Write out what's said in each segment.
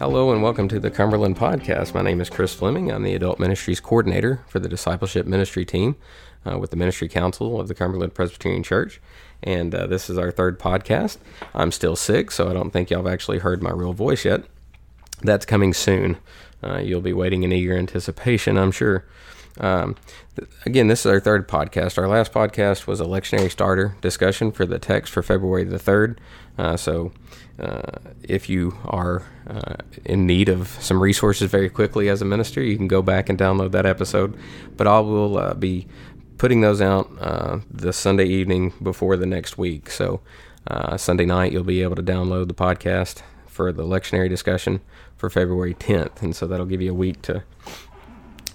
Hello and welcome to the Cumberland Podcast. My name is Chris Fleming. I'm the Adult Ministries Coordinator for the Discipleship Ministry team uh, with the Ministry Council of the Cumberland Presbyterian Church. And uh, this is our third podcast. I'm still sick, so I don't think y'all have actually heard my real voice yet. That's coming soon. Uh, you'll be waiting in eager anticipation, I'm sure. Um, th- again, this is our third podcast. Our last podcast was a lectionary starter discussion for the text for February the 3rd. Uh, so uh, if you are uh, in need of some resources very quickly as a minister, you can go back and download that episode. But I will be putting those out uh, the Sunday evening before the next week. So uh, Sunday night, you'll be able to download the podcast for the lectionary discussion for February 10th. And so that'll give you a week to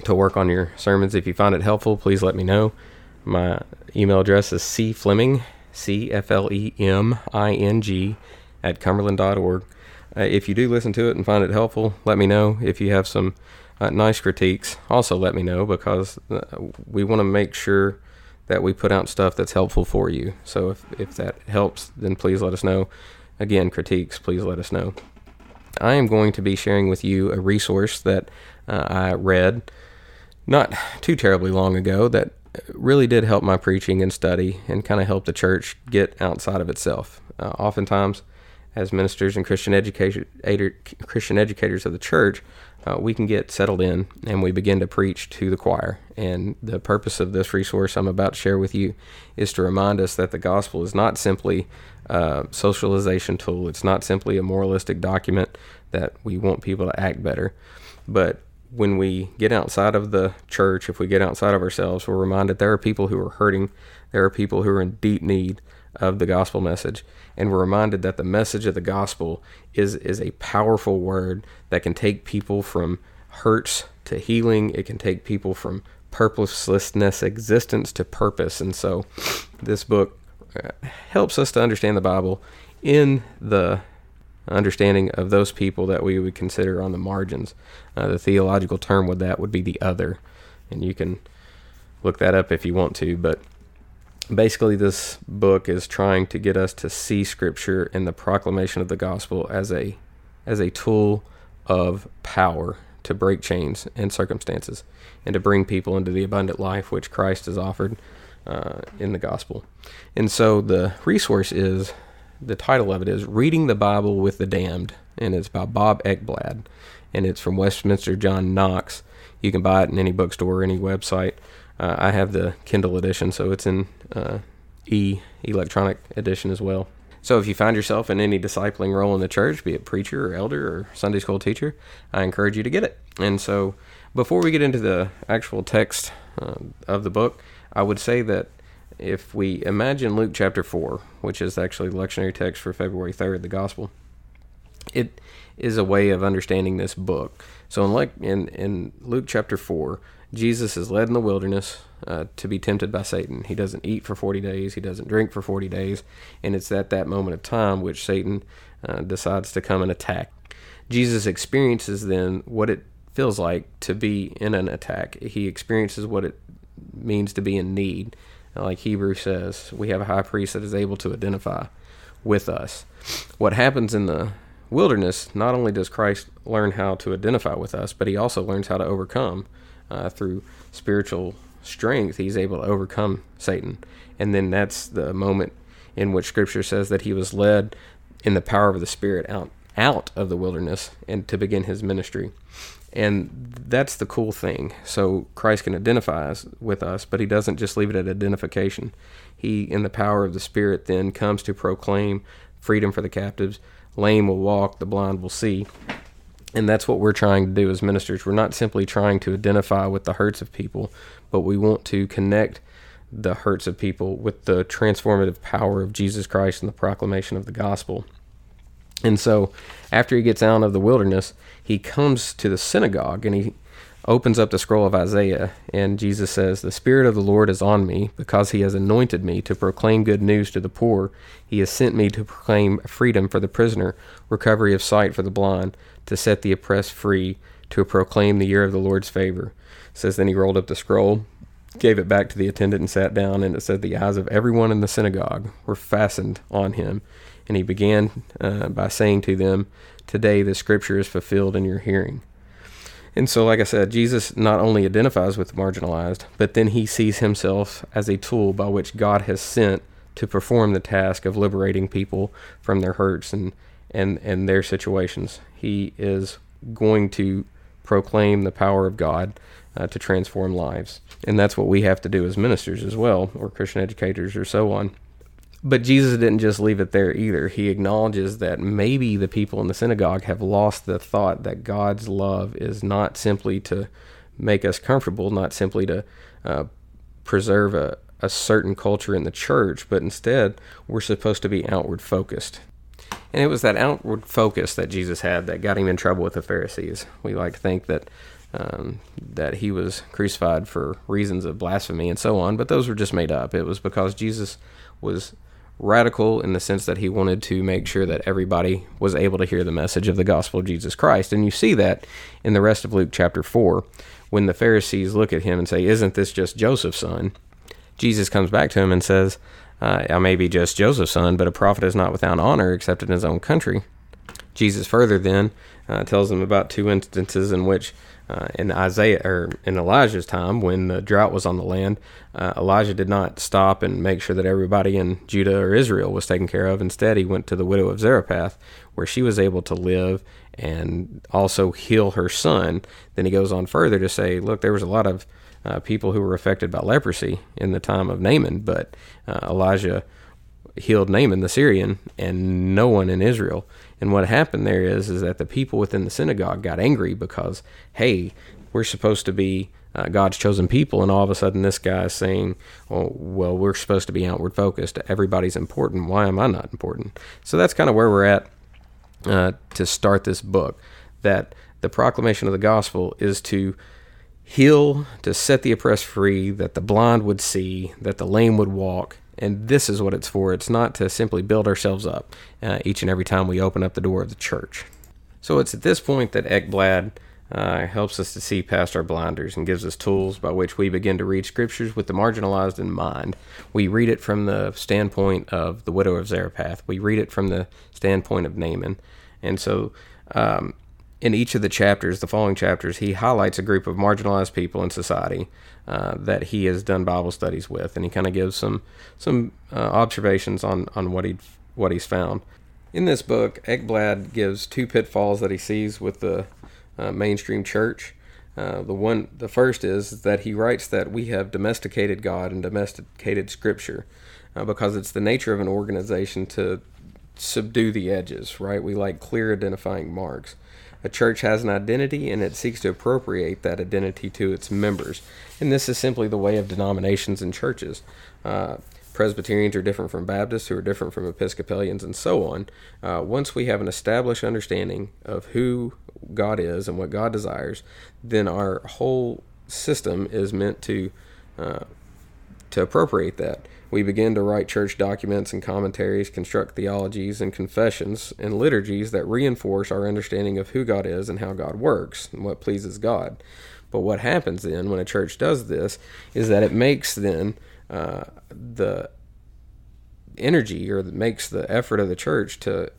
to work on your sermons. If you find it helpful, please let me know. My email address is cfleming, C F L E M I N G, at cumberland.org. Uh, if you do listen to it and find it helpful, let me know. If you have some uh, nice critiques, also let me know because uh, we want to make sure that we put out stuff that's helpful for you. So if, if that helps, then please let us know. Again, critiques, please let us know. I am going to be sharing with you a resource that uh, I read not too terribly long ago that really did help my preaching and study and kind of help the church get outside of itself. Uh, oftentimes, as ministers and Christian educator, Christian educators of the church, uh, we can get settled in and we begin to preach to the choir. And the purpose of this resource I'm about to share with you is to remind us that the gospel is not simply a socialization tool. It's not simply a moralistic document that we want people to act better, but when we get outside of the church, if we get outside of ourselves, we're reminded there are people who are hurting, there are people who are in deep need of the gospel message, and we're reminded that the message of the gospel is is a powerful word that can take people from hurts to healing. It can take people from purposelessness existence to purpose, and so this book uh, helps us to understand the Bible in the understanding of those people that we would consider on the margins. Uh, the theological term with that would be the other, and you can look that up if you want to. But basically, this book is trying to get us to see Scripture and the proclamation of the gospel as a as a tool of power to break chains and circumstances, and to bring people into the abundant life which Christ has offered uh, in the gospel. And so the resource is the title of it is Reading the Bible with the Damned, and it's by Bob Ekblad, and it's from Westminster John Knox. You can buy it in any bookstore or any website. Uh, I have the Kindle edition, so it's in uh, e electronic edition as well. So if you find yourself in any discipling role in the church, be it preacher or elder or Sunday school teacher, I encourage you to get it. And so before we get into the actual text uh, of the book, I would say that if we imagine Luke chapter 4, which is actually the lectionary text for February 3rd, the gospel, it is a way of understanding this book. So in, in, in Luke chapter 4, Jesus is led in the wilderness uh, to be tempted by Satan. He doesn't eat for 40 days, he doesn't drink for 40 days, and it's at that moment of time which Satan uh, decides to come and attack. Jesus experiences then what it feels like to be in an attack. He experiences what it means to be in need like Hebrew says, we have a high priest that is able to identify with us. What happens in the wilderness, not only does Christ learn how to identify with us, but he also learns how to overcome uh, through spiritual strength. He's able to overcome Satan. And then that's the moment in which Scripture says that he was led in the power of the Spirit out, out of the wilderness and to begin his ministry. And that's the cool thing. So Christ can identify us, with us, but he doesn't just leave it at identification. He, in the power of the Spirit, then comes to proclaim freedom for the captives. Lame will walk, the blind will see. And that's what we're trying to do as ministers. We're not simply trying to identify with the hurts of people, but we want to connect the hurts of people with the transformative power of Jesus Christ and the proclamation of the gospel. And so, after he gets out of the wilderness, he comes to the synagogue and he opens up the scroll of Isaiah. And Jesus says, The Spirit of the Lord is on me because he has anointed me to proclaim good news to the poor. He has sent me to proclaim freedom for the prisoner, recovery of sight for the blind, to set the oppressed free, to proclaim the year of the Lord's favor. It says, Then he rolled up the scroll, gave it back to the attendant, and sat down. And it said, The eyes of everyone in the synagogue were fastened on him. And he began uh, by saying to them, Today the scripture is fulfilled in your hearing. And so, like I said, Jesus not only identifies with the marginalized, but then he sees himself as a tool by which God has sent to perform the task of liberating people from their hurts and, and, and their situations. He is going to proclaim the power of God uh, to transform lives. And that's what we have to do as ministers as well, or Christian educators, or so on. But Jesus didn't just leave it there either. He acknowledges that maybe the people in the synagogue have lost the thought that God's love is not simply to make us comfortable, not simply to uh, preserve a, a certain culture in the church, but instead we're supposed to be outward focused. And it was that outward focus that Jesus had that got him in trouble with the Pharisees. We like to think that um, that he was crucified for reasons of blasphemy and so on, but those were just made up. It was because Jesus was radical in the sense that he wanted to make sure that everybody was able to hear the message of the gospel of Jesus Christ. And you see that in the rest of Luke chapter 4 when the Pharisees look at him and say, Isn't this just Joseph's son? Jesus comes back to him and says, uh, I may be just Joseph's son, but a prophet is not without honor except in his own country. Jesus further then uh, tells them about two instances in which uh, in Isaiah or in Elijah's time, when the drought was on the land, uh, Elijah did not stop and make sure that everybody in Judah or Israel was taken care of. Instead, he went to the widow of Zarephath, where she was able to live and also heal her son. Then he goes on further to say, look, there was a lot of uh, people who were affected by leprosy in the time of Naaman, but uh, Elijah healed Naaman the Syrian and no one in Israel. And what happened there is is that the people within the synagogue got angry because hey, we're supposed to be uh, God's chosen people, and all of a sudden this guy is saying, well, well, we're supposed to be outward focused. Everybody's important. Why am I not important? So that's kind of where we're at uh, to start this book. That the proclamation of the gospel is to heal, to set the oppressed free, that the blind would see, that the lame would walk, and this is what it's for. It's not to simply build ourselves up uh, each and every time we open up the door of the church. So it's at this point that Ekblad uh, helps us to see past our blinders and gives us tools by which we begin to read scriptures with the marginalized in mind. We read it from the standpoint of the widow of Zarephath. We read it from the standpoint of Naaman. And so um, in each of the chapters, the following chapters, he highlights a group of marginalized people in society uh, that he has done Bible studies with, and he kind of gives some some uh, observations on on what he what he's found. In this book, Ekblad gives two pitfalls that he sees with the uh, mainstream church. Uh, the one, the first is that he writes that we have domesticated God and domesticated Scripture, uh, because it's the nature of an organization to subdue the edges. Right? We like clear identifying marks. A church has an identity and it seeks to appropriate that identity to its members. And this is simply the way of denominations and churches. Uh, Presbyterians are different from Baptists, who are different from Episcopalians, and so on. Uh, once we have an established understanding of who God is and what God desires, then our whole system is meant to uh, to appropriate that we begin to write church documents and commentaries, construct theologies and confessions and liturgies that reinforce our understanding of who God is and how God works and what pleases God. But what happens then when a church does this is that it makes then uh, the energy or makes the effort of the church to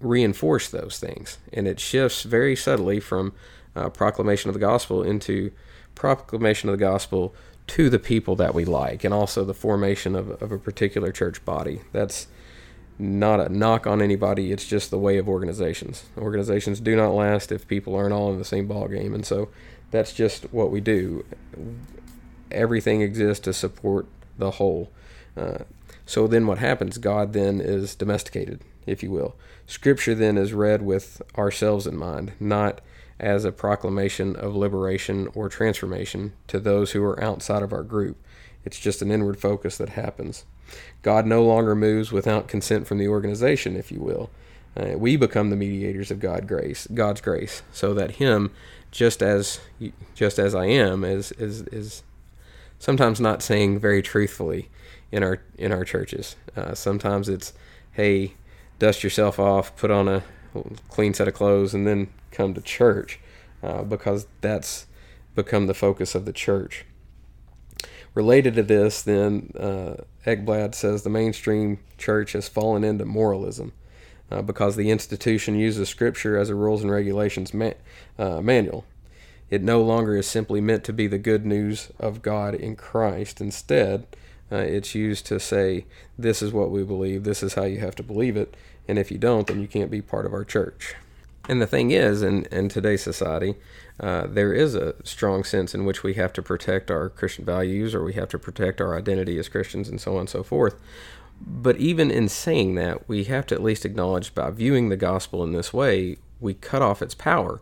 reinforce those things. And it shifts very subtly from uh, proclamation of the gospel into proclamation of the gospel to the people that we like and also the formation of, of a particular church body. That's not a knock on anybody. It's just the way of organizations. Organizations do not last if people aren't all in the same ball game, and so that's just what we do. Everything exists to support the whole. Uh, so then, what happens? God then is domesticated, if you will. Scripture then is read with ourselves in mind, not as a proclamation of liberation or transformation to those who are outside of our group. It's just an inward focus that happens. God no longer moves without consent from the organization, if you will. Uh, we become the mediators of God grace, God's grace, so that hymn, just as just as I am, is is is sometimes not saying very truthfully in our in our churches. Uh, sometimes it's, hey, dust yourself off, put on a clean set of clothes, and then come to church uh, because that's become the focus of the church. Related to this, then, uh, Ekblad says the mainstream church has fallen into moralism uh, because the institution uses Scripture as a rules and regulations ma- uh, manual. It no longer is simply meant to be the good news of God in Christ. Instead, uh, it's used to say, this is what we believe, this is how you have to believe it, and if you don't, then you can't be part of our church. And the thing is, in, in today's society, uh, there is a strong sense in which we have to protect our Christian values or we have to protect our identity as Christians and so on and so forth. But even in saying that, we have to at least acknowledge by viewing the gospel in this way, we cut off its power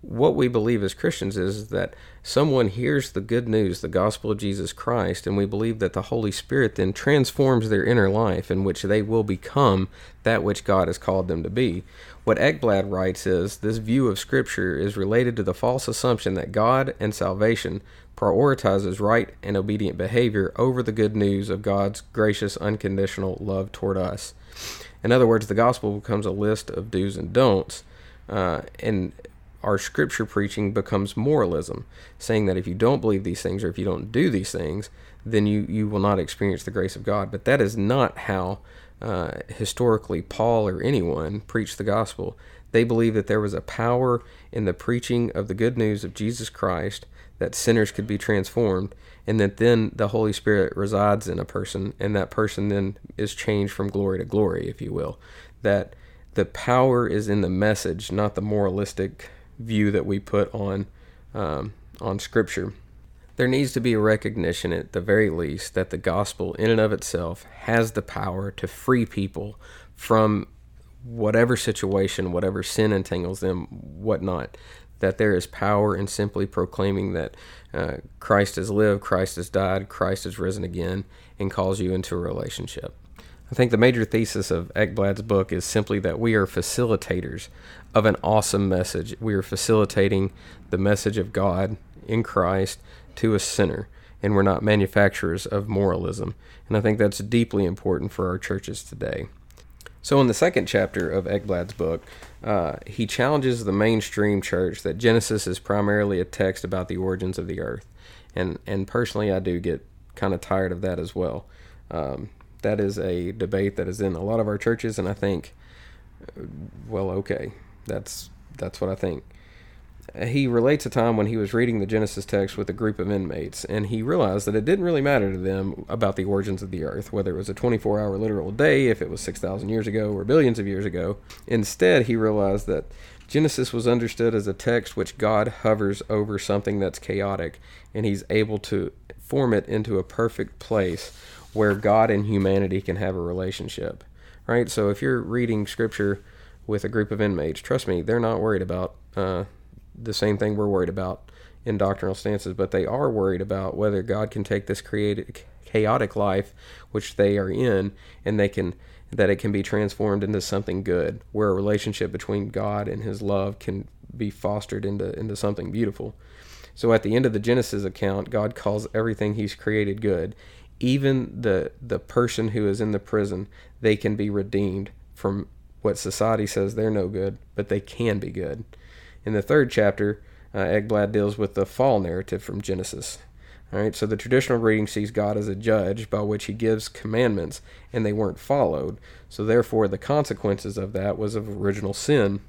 what we believe as Christians is that someone hears the good news, the gospel of Jesus Christ, and we believe that the Holy Spirit then transforms their inner life in which they will become that which God has called them to be. What Ekblad writes is this view of Scripture is related to the false assumption that God and salvation prioritizes right and obedient behavior over the good news of God's gracious, unconditional love toward us. In other words, the gospel becomes a list of do's and don'ts. Uh, and our scripture preaching becomes moralism, saying that if you don't believe these things or if you don't do these things, then you, you will not experience the grace of God. But that is not how uh, historically Paul or anyone preached the gospel. They believed that there was a power in the preaching of the good news of Jesus Christ that sinners could be transformed, and that then the Holy Spirit resides in a person, and that person then is changed from glory to glory, if you will. That the power is in the message, not the moralistic view that we put on um, on Scripture. There needs to be a recognition, at the very least, that the gospel, in and of itself, has the power to free people from whatever situation, whatever sin entangles them, whatnot. That there is power in simply proclaiming that uh, Christ has lived, Christ has died, Christ has risen again, and calls you into a relationship. I think the major thesis of Ekblad's book is simply that we are facilitators of an awesome message. We are facilitating the message of God in Christ to a sinner, and we're not manufacturers of moralism. And I think that's deeply important for our churches today. So, in the second chapter of Ekblad's book, uh, he challenges the mainstream church that Genesis is primarily a text about the origins of the earth. And, and personally, I do get kind of tired of that as well. Um, that is a debate that is in a lot of our churches, and I think, uh, well, okay, that's that's what I think. He relates a time when he was reading the Genesis text with a group of inmates, and he realized that it didn't really matter to them about the origins of the earth, whether it was a 24 hour literal day, if it was 6,000 years ago, or billions of years ago. Instead, he realized that Genesis was understood as a text which God hovers over something that's chaotic, and he's able to form it into a perfect place where God and humanity can have a relationship, right? So if you're reading scripture with a group of inmates, trust me, they're not worried about uh, the same thing we're worried about in doctrinal stances, but they are worried about whether God can take this created chaotic life which they are in and they can that it can be transformed into something good where a relationship between God and his love can be fostered into into something beautiful. So at the end of the Genesis account, God calls everything he's created good even the the person who is in the prison, they can be redeemed from what society says they're no good, but they can be good. In the third chapter, uh, deals with the fall narrative from Genesis. All right, so the traditional reading sees God as a judge by which he gives commandments and they weren't followed. So therefore the consequences of that was of original sin.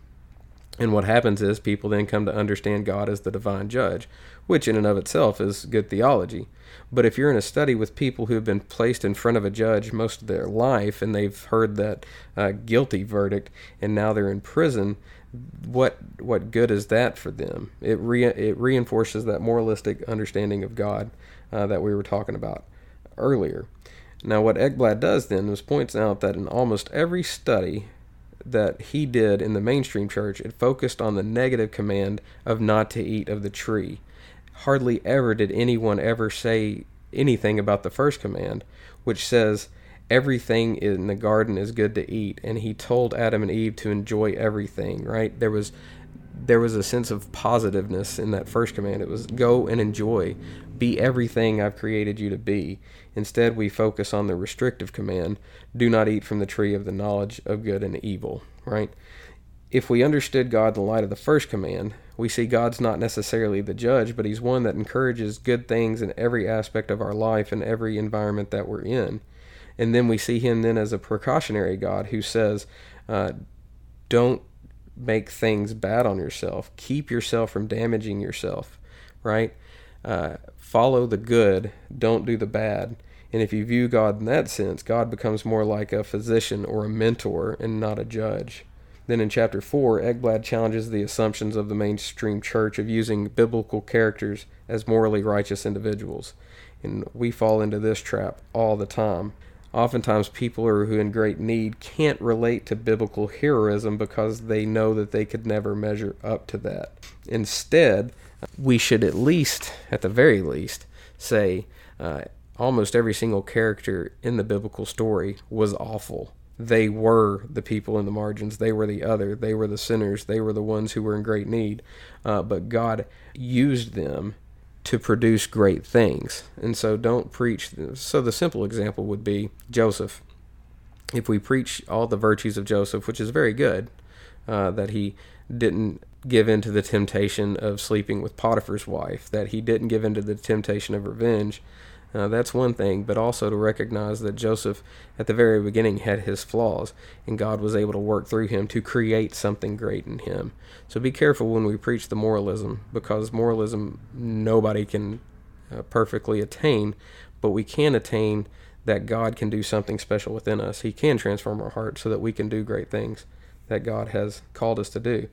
And what happens is people then come to understand God as the divine judge, which in and of itself is good theology. But if you're in a study with people who have been placed in front of a judge most of their life and they've heard that uh, guilty verdict and now they're in prison, what what good is that for them? It re- it reinforces that moralistic understanding of God uh, that we were talking about earlier. Now, what Ekblad does then is points out that in almost every study that he did in the mainstream church, it focused on the negative command of not to eat of the tree hardly ever did anyone ever say anything about the first command, which says, Everything in the garden is good to eat. And he told Adam and Eve to enjoy everything, right? There was there was a sense of positiveness in that first command. It was go and enjoy, be everything I've created you to be. Instead, we focus on the restrictive command do not eat from the tree of the knowledge of good and evil, right? if we understood God in the light of the first command, we see God's not necessarily the judge, but He's one that encourages good things in every aspect of our life and every environment that we're in. And then we see Him then as a precautionary God who says, uh, don't make things bad on yourself. Keep yourself from damaging yourself, right? Uh, follow the good, don't do the bad. And if you view God in that sense, God becomes more like a physician or a mentor and not a judge. Then in chapter 4, Ekblad challenges the assumptions of the mainstream church of using biblical characters as morally righteous individuals. And we fall into this trap all the time. Oftentimes, people who are in great need can't relate to biblical heroism because they know that they could never measure up to that. Instead, we should at least, at the very least, say uh, almost every single character in the biblical story was awful they were the people in the margins. They were the other. They were the sinners. They were the ones who were in great need. Uh, but God used them to produce great things. And so don't preach. So the simple example would be Joseph. If we preach all the virtues of Joseph, which is very good, uh, that he didn't give in to the temptation of sleeping with Potiphar's wife, that he didn't give in to the temptation of revenge, uh, that's one thing, but also to recognize that Joseph, at the very beginning, had his flaws, and God was able to work through him to create something great in him. So be careful when we preach the moralism, because moralism nobody can uh, perfectly attain, but we can attain that God can do something special within us. He can transform our hearts so that we can do great things that God has called us to do.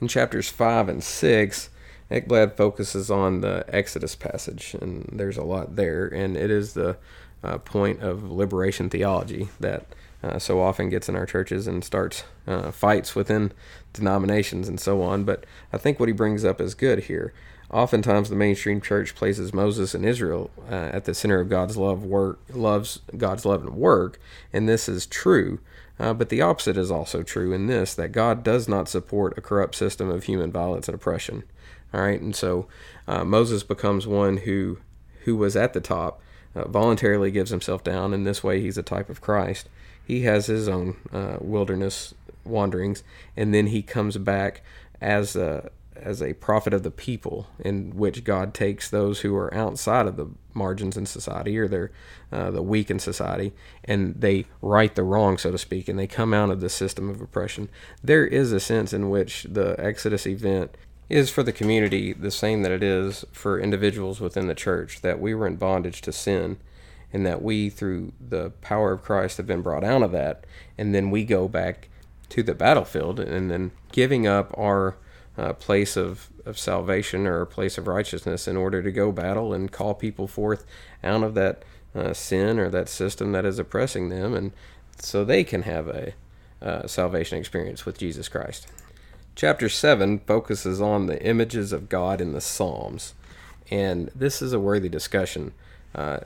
In chapters 5 and 6, Ekblad focuses on the Exodus passage, and there's a lot there, and it is the uh, point of liberation theology that uh, so often gets in our churches and starts uh, fights within denominations and so on. But I think what he brings up is good here. Oftentimes, the mainstream church places Moses and Israel uh, at the center of God's love work, loves God's love and work, and this is true. Uh, but the opposite is also true in this that God does not support a corrupt system of human violence and oppression. All right, and so uh, Moses becomes one who who was at the top, uh, voluntarily gives himself down. In this way, he's a type of Christ. He has his own uh, wilderness wanderings, and then he comes back as a as a prophet of the people, in which God takes those who are outside of the margins in society or they're uh, the weak in society, and they right the wrong, so to speak, and they come out of the system of oppression. There is a sense in which the Exodus event is for the community the same that it is for individuals within the church, that we were in bondage to sin and that we, through the power of Christ, have been brought out of that. And then we go back to the battlefield and then giving up our uh, place of, of salvation or a place of righteousness in order to go battle and call people forth out of that uh, sin or that system that is oppressing them and so they can have a uh, salvation experience with Jesus Christ. Chapter 7 focuses on the images of God in the Psalms, and this is a worthy discussion. Uh,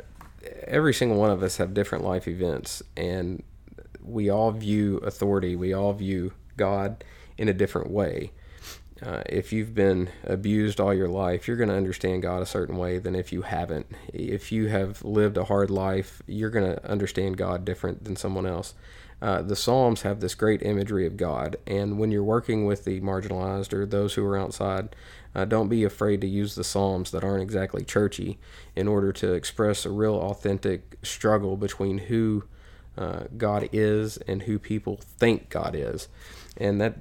every single one of us have different life events, and we all view authority, we all view God in a different way. Uh, if you've been abused all your life, you're going to understand God a certain way than if you haven't. If you have lived a hard life, you're going to understand God different than someone else. Uh, the Psalms have this great imagery of God, and when you're working with the marginalized or those who are outside, uh, don't be afraid to use the Psalms that aren't exactly churchy in order to express a real authentic struggle between who uh, God is and who people think God is. And that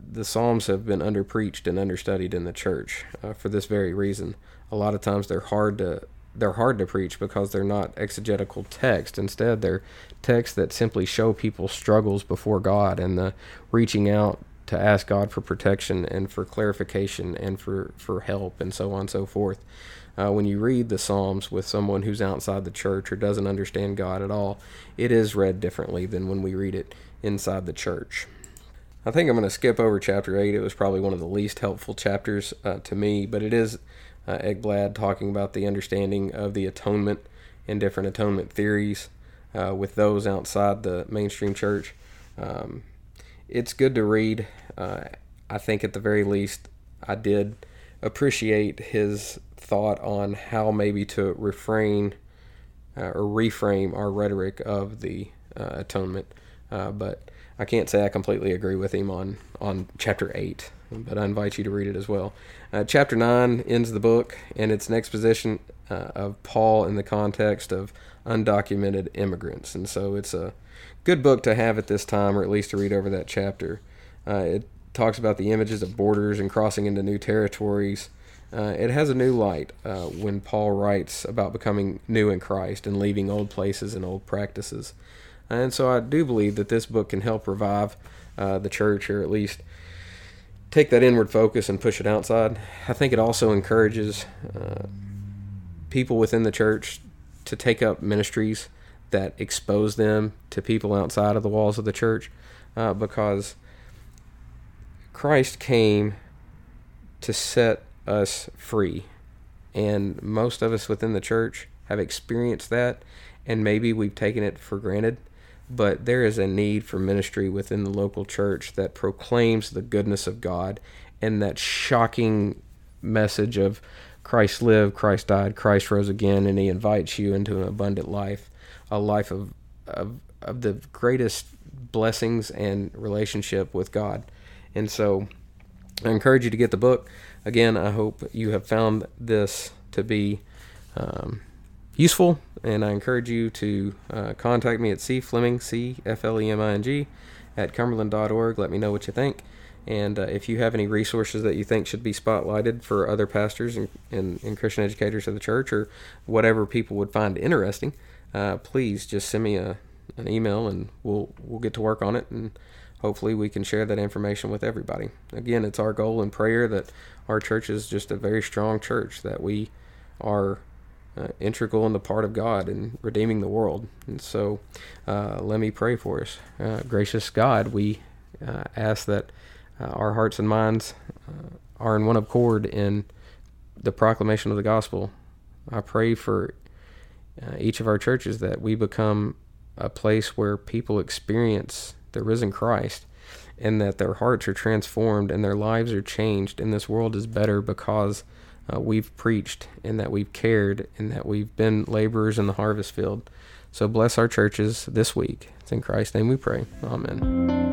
the Psalms have been underpreached and understudied in the church uh, for this very reason. A lot of times they're hard to they're hard to preach because they're not exegetical text. Instead, they're texts that simply show people's struggles before God and the reaching out to ask God for protection and for clarification and for, for help and so on and so forth. Uh, when you read the Psalms with someone who's outside the church or doesn't understand God at all, it is read differently than when we read it inside the church. I think I'm going to skip over chapter 8. It was probably one of the least helpful chapters uh, to me, but it is uh, Ekblad talking about the understanding of the atonement and different atonement theories uh, with those outside the mainstream church. Um, it's good to read. Uh, I think at the very least, I did appreciate his thought on how maybe to refrain uh, or reframe our rhetoric of the uh, atonement. uh, but I can't say I completely agree with him on on chapter eight. But I invite you to read it as well. Uh, chapter nine ends the book, and it's an exposition uh, of Paul in the context of undocumented immigrants, and so it's a good book to have at this time, or at least to read over that chapter. Uh, it talks about the images of borders and crossing into new territories. Uh, it has a new light uh, when Paul writes about becoming new in Christ and leaving old places and old practices. And so I do believe that this book can help revive uh, the church, or at least take that inward focus and push it outside. I think it also encourages uh, people within the church to take up ministries that expose them to people outside of the walls of the church uh, because Christ came to set us free. And most of us within the church have experienced that, and maybe we've taken it for granted but there is a need for ministry within the local church that proclaims the goodness of God and that shocking message of Christ lived, Christ died, Christ rose again, and He invites you into an abundant life, a life of, of, of the greatest blessings and relationship with God. And so I encourage you to get the book. Again, I hope you have found this to be um, useful, and I encourage you to uh, contact me at C Fleming, C F L E M I N G, at cumberland.org. Let me know what you think. And uh, if you have any resources that you think should be spotlighted for other pastors and, and, and Christian educators of the church or whatever people would find interesting, uh, please just send me a, an email and we'll, we'll get to work on it. And hopefully we can share that information with everybody. Again, it's our goal and prayer that our church is just a very strong church, that we are uh, integral in the part of God in redeeming the world. And so, uh, let me pray for us. Uh, gracious God, we uh, ask that uh, our hearts and minds uh, are in one accord in the proclamation of the gospel. I pray for each of our churches that we become a place where people experience the risen Christ and that their hearts are transformed and their lives are changed, and this world is better because uh, we've preached and that we've cared and that we've been laborers in the harvest field. So bless our churches this week. It's in Christ's name we pray. Amen.